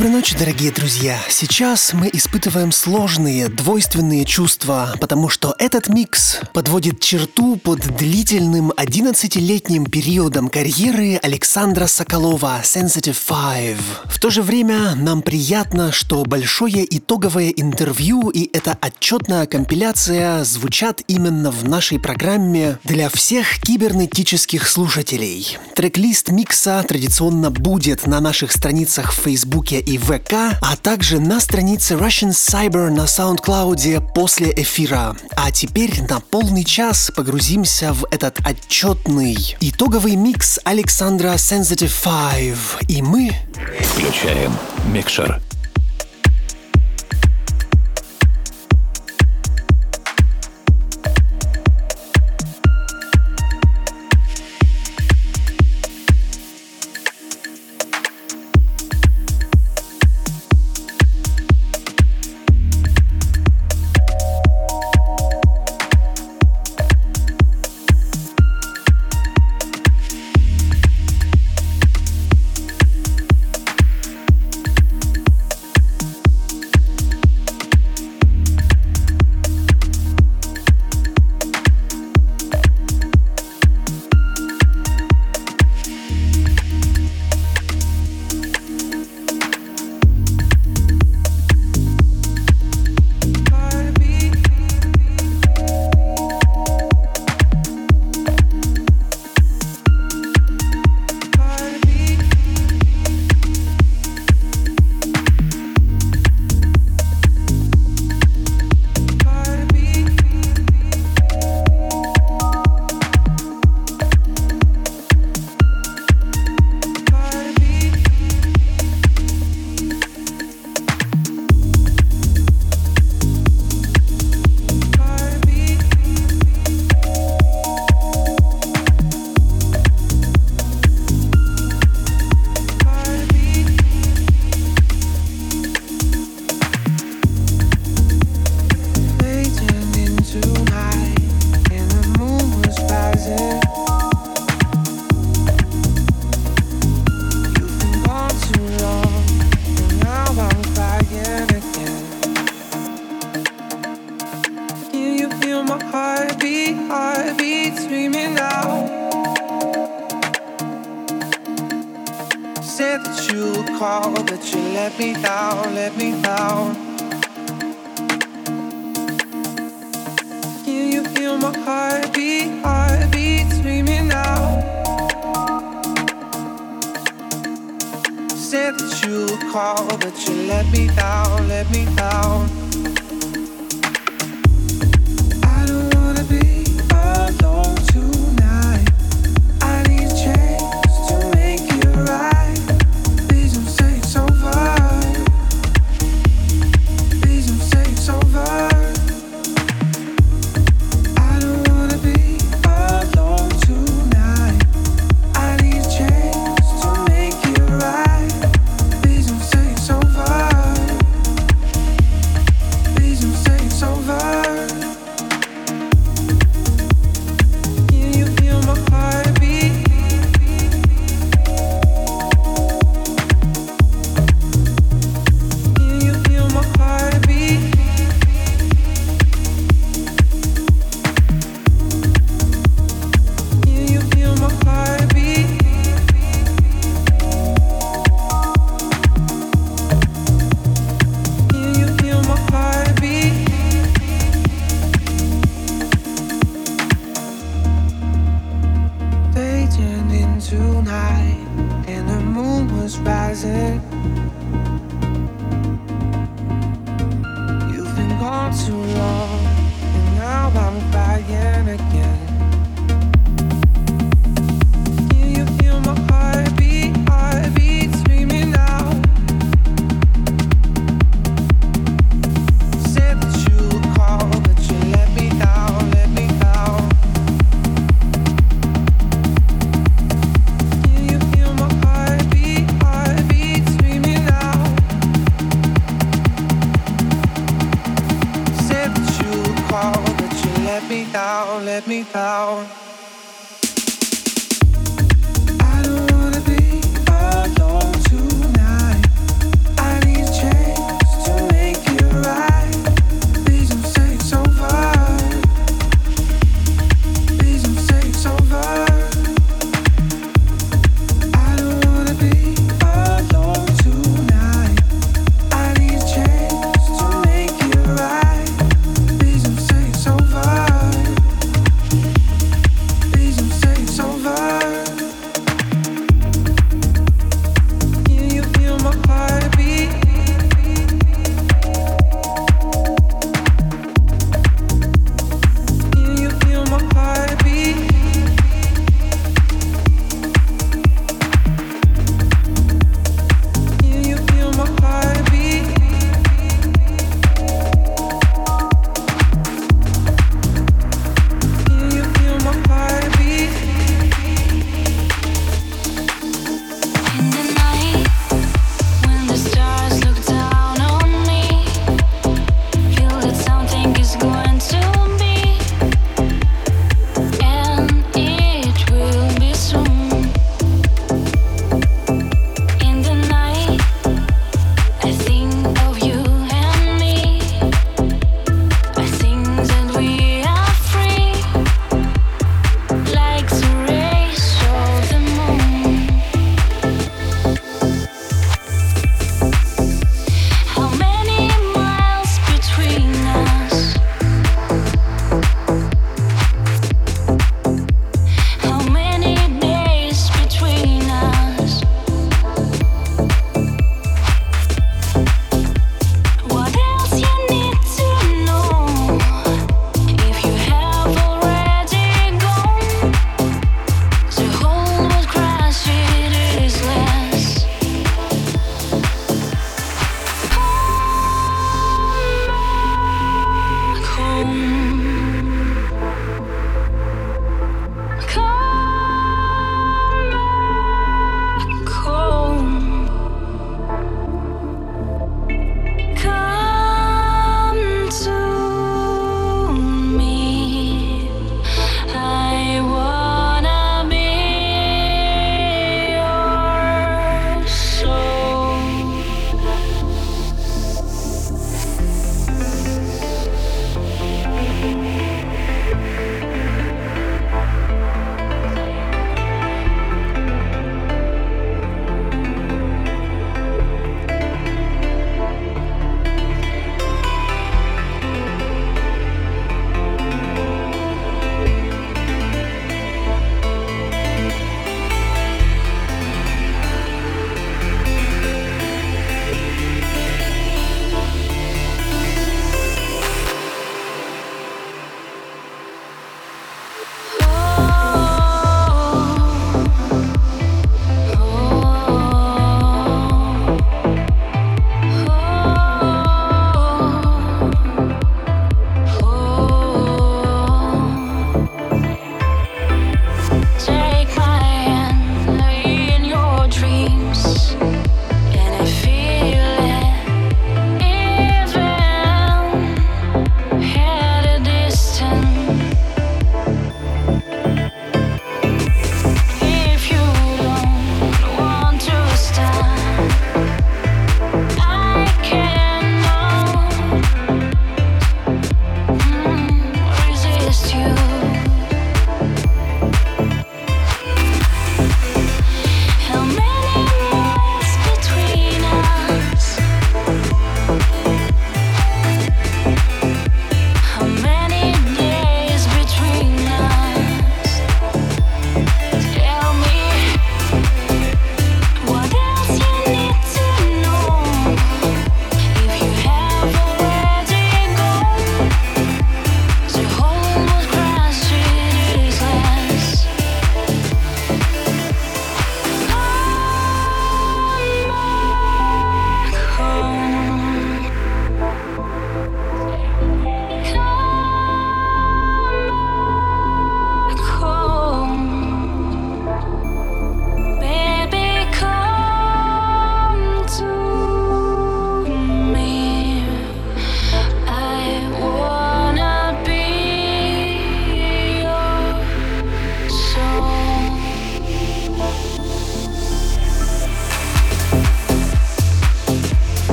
Доброй ночи, дорогие друзья! Сейчас мы испытываем сложные, двойственные чувства, потому что этот микс подводит черту под длительным 11-летним периодом карьеры Александра Соколова Sensitive Five. В то же время нам приятно, что большое итоговое интервью и эта отчетная компиляция звучат именно в нашей программе для всех кибернетических слушателей. Трек-лист микса традиционно будет на наших страницах в Фейсбуке и ВК, а также на странице Russian Cyber на SoundCloud после эфира. А теперь на полный час погрузимся в этот отчетный итоговый микс Александра Sensitive Five. И мы... Включаем микшер.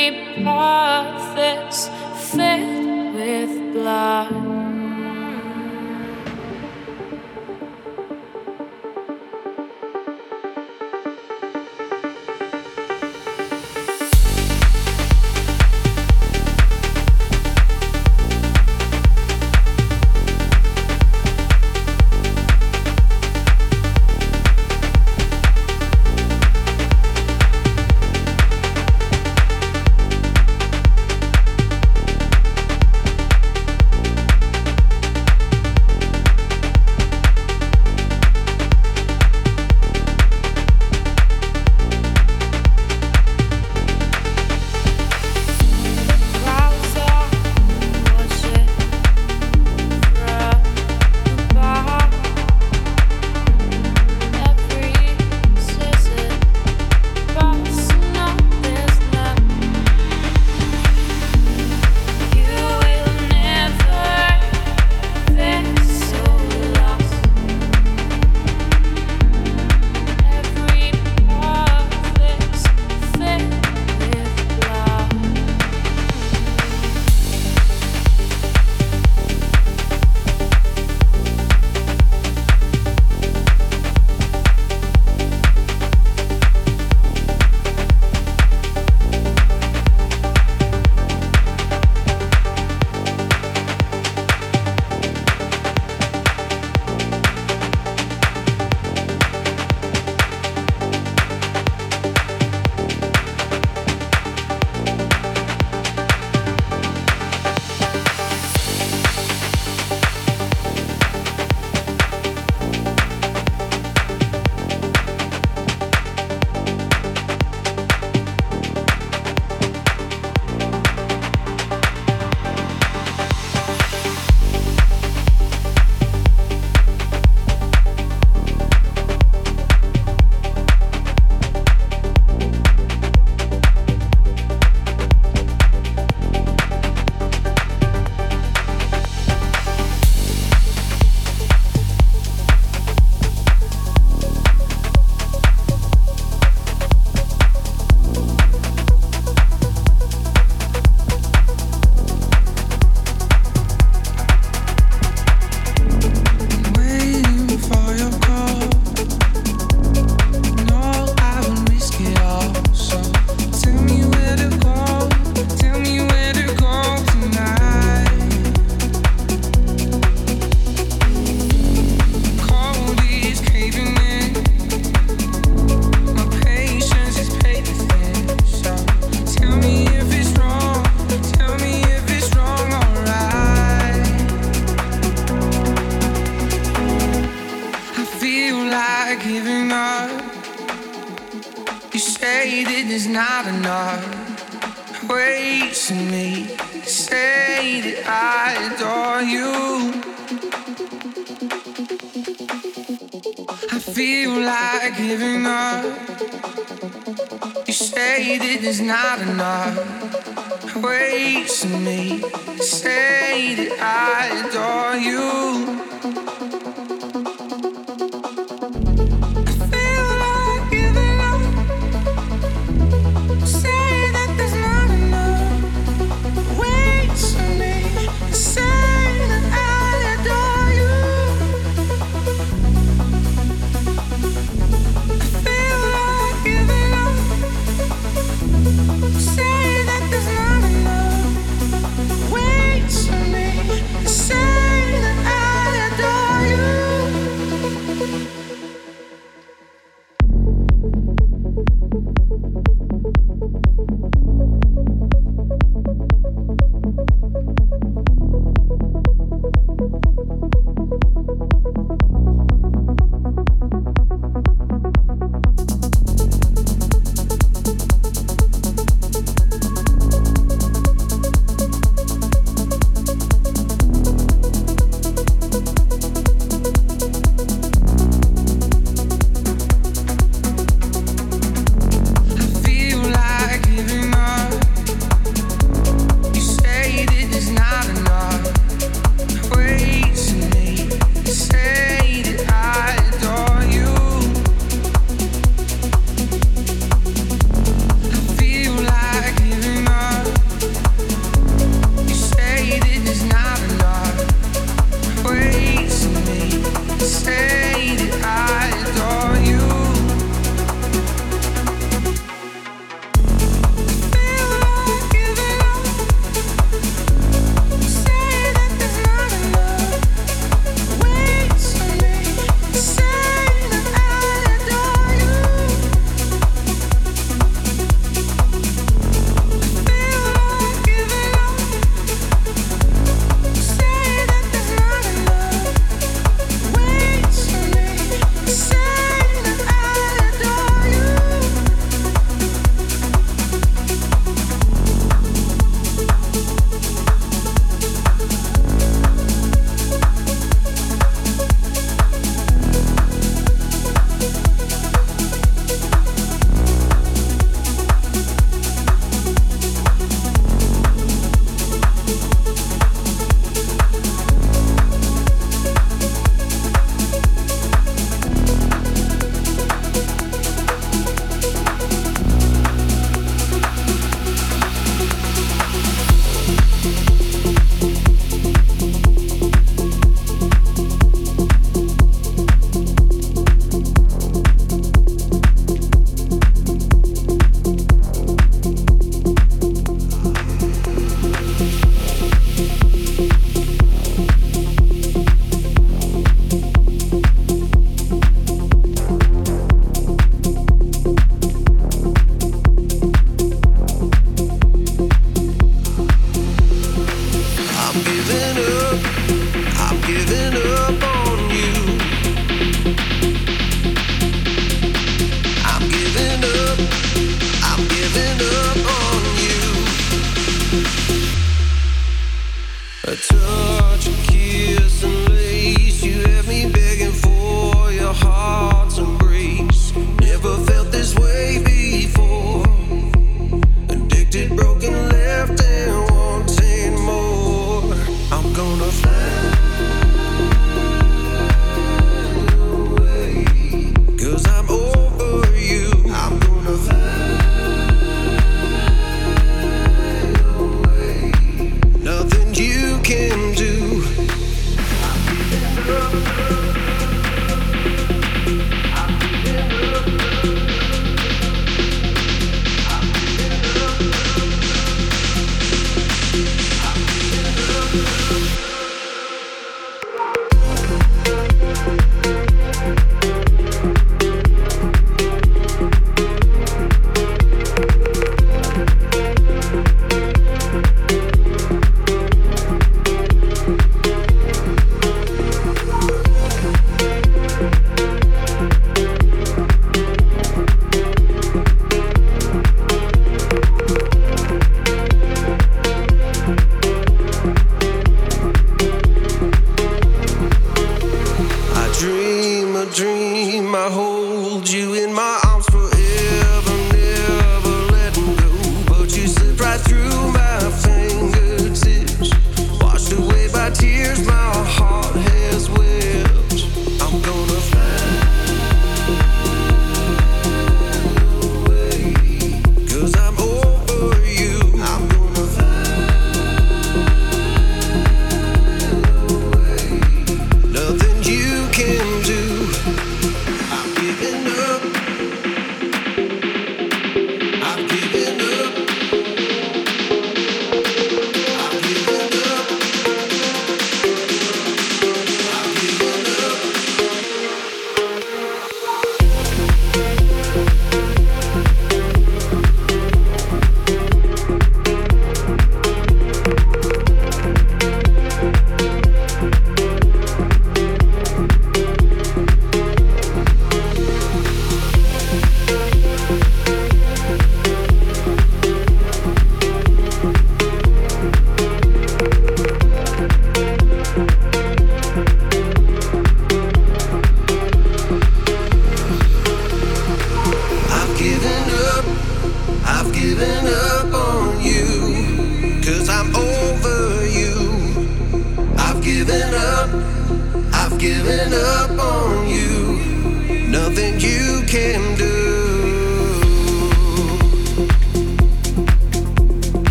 Every is filled with blood.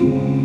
you.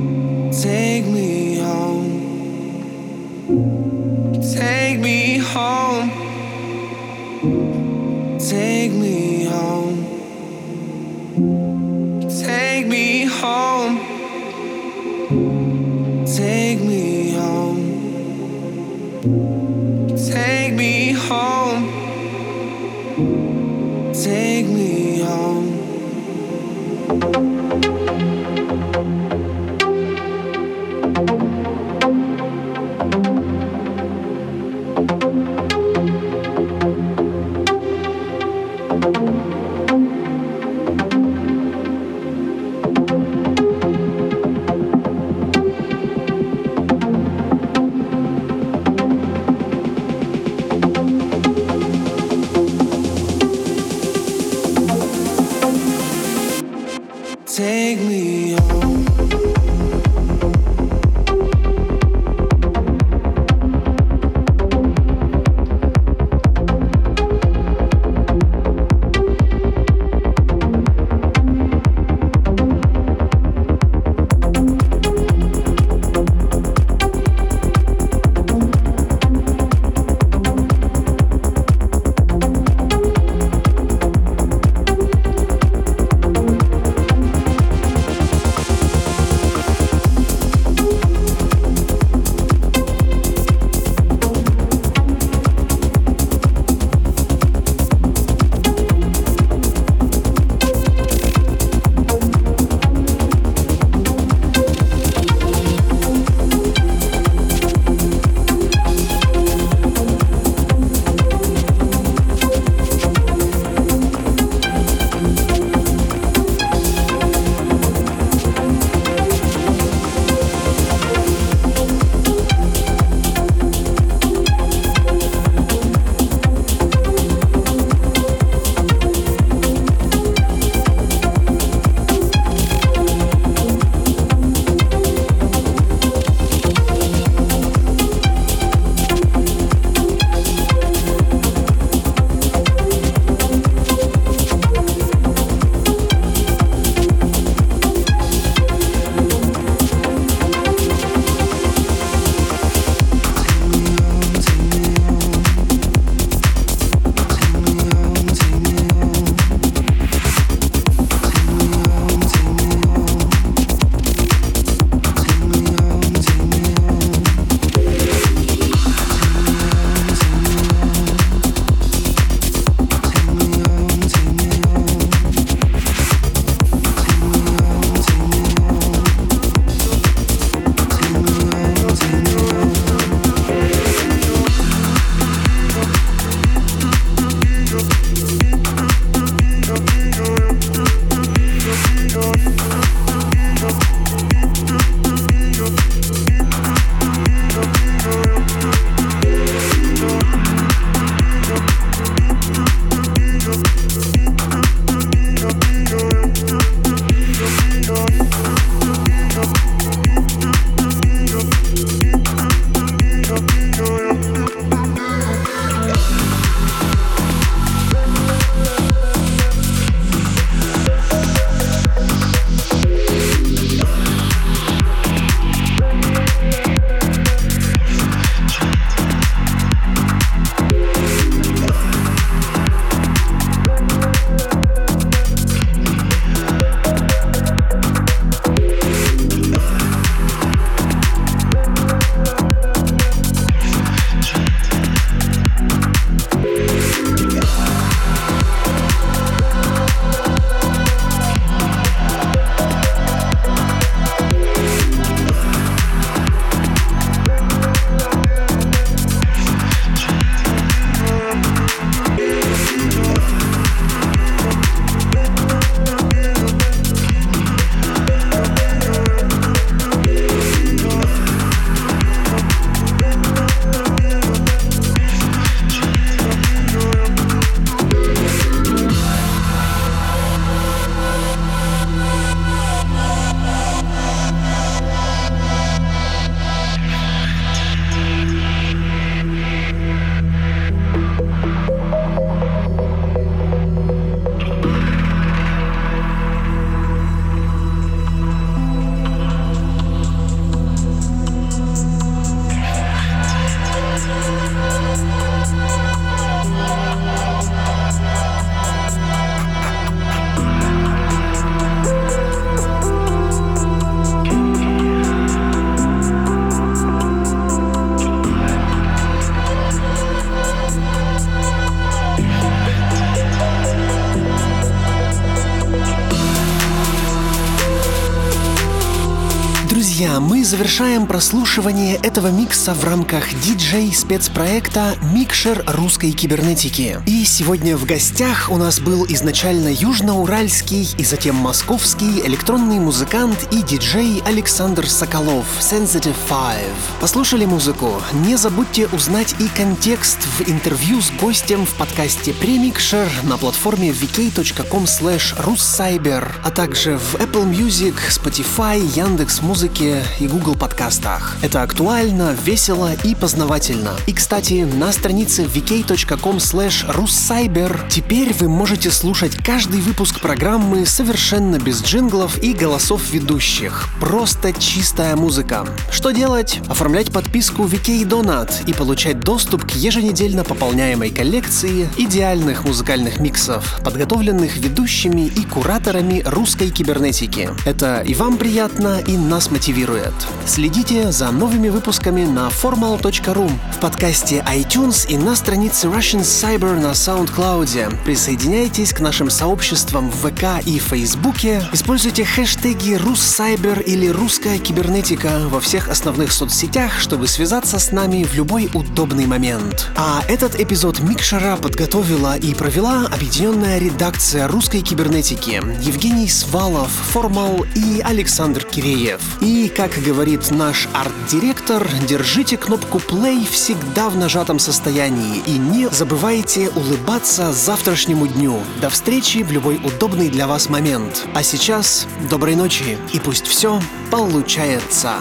Мы завершаем прослушивание этого микса в рамках диджей спецпроекта «Микшер русской кибернетики». И сегодня в гостях у нас был изначально южноуральский и затем московский электронный музыкант и диджей Александр Соколов, Sensitive Five. Послушали музыку? Не забудьте узнать и контекст в интервью с гостем в подкасте «Премикшер» на платформе vk.com slash russcyber, а также в Apple Music, Spotify, Яндекс Музыке и Google подкастах. Это актуально, весело и познавательно. И, кстати, на странице vk.com slash russcyber теперь вы можете слушать каждый выпуск программы совершенно без джинглов и голосов ведущих. Просто чистая музыка. Что делать? Оформлять подписку VK Donut и получать доступ к еженедельно пополняемой коллекции идеальных музыкальных миксов, подготовленных ведущими и кураторами русской кибернетики. Это и вам приятно, и нас мотивирует. Следите за новыми выпусками на formal.ru, в подкасте iTunes и на странице Russian Cyber на SoundCloud. Присоединяйтесь к нашим сообществам в ВК и Фейсбуке. Используйте хэштеги «Руссайбер» или «Русская кибернетика» во всех основных соцсетях, чтобы связаться с нами в любой удобный момент. А этот эпизод Микшера подготовила и провела объединенная редакция русской кибернетики Евгений Свалов, Формал и Александр Киреев. И, как говорит наш арт-директор, держите кнопку play всегда в нажатом состоянии и не забывайте улыбаться завтрашнему дню. До встречи в любой удобный для вас момент. А сейчас доброй ночи и пусть все получается.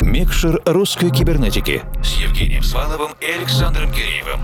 Микшер русской кибернетики с Евгением Сваловым и Александром Киреевым.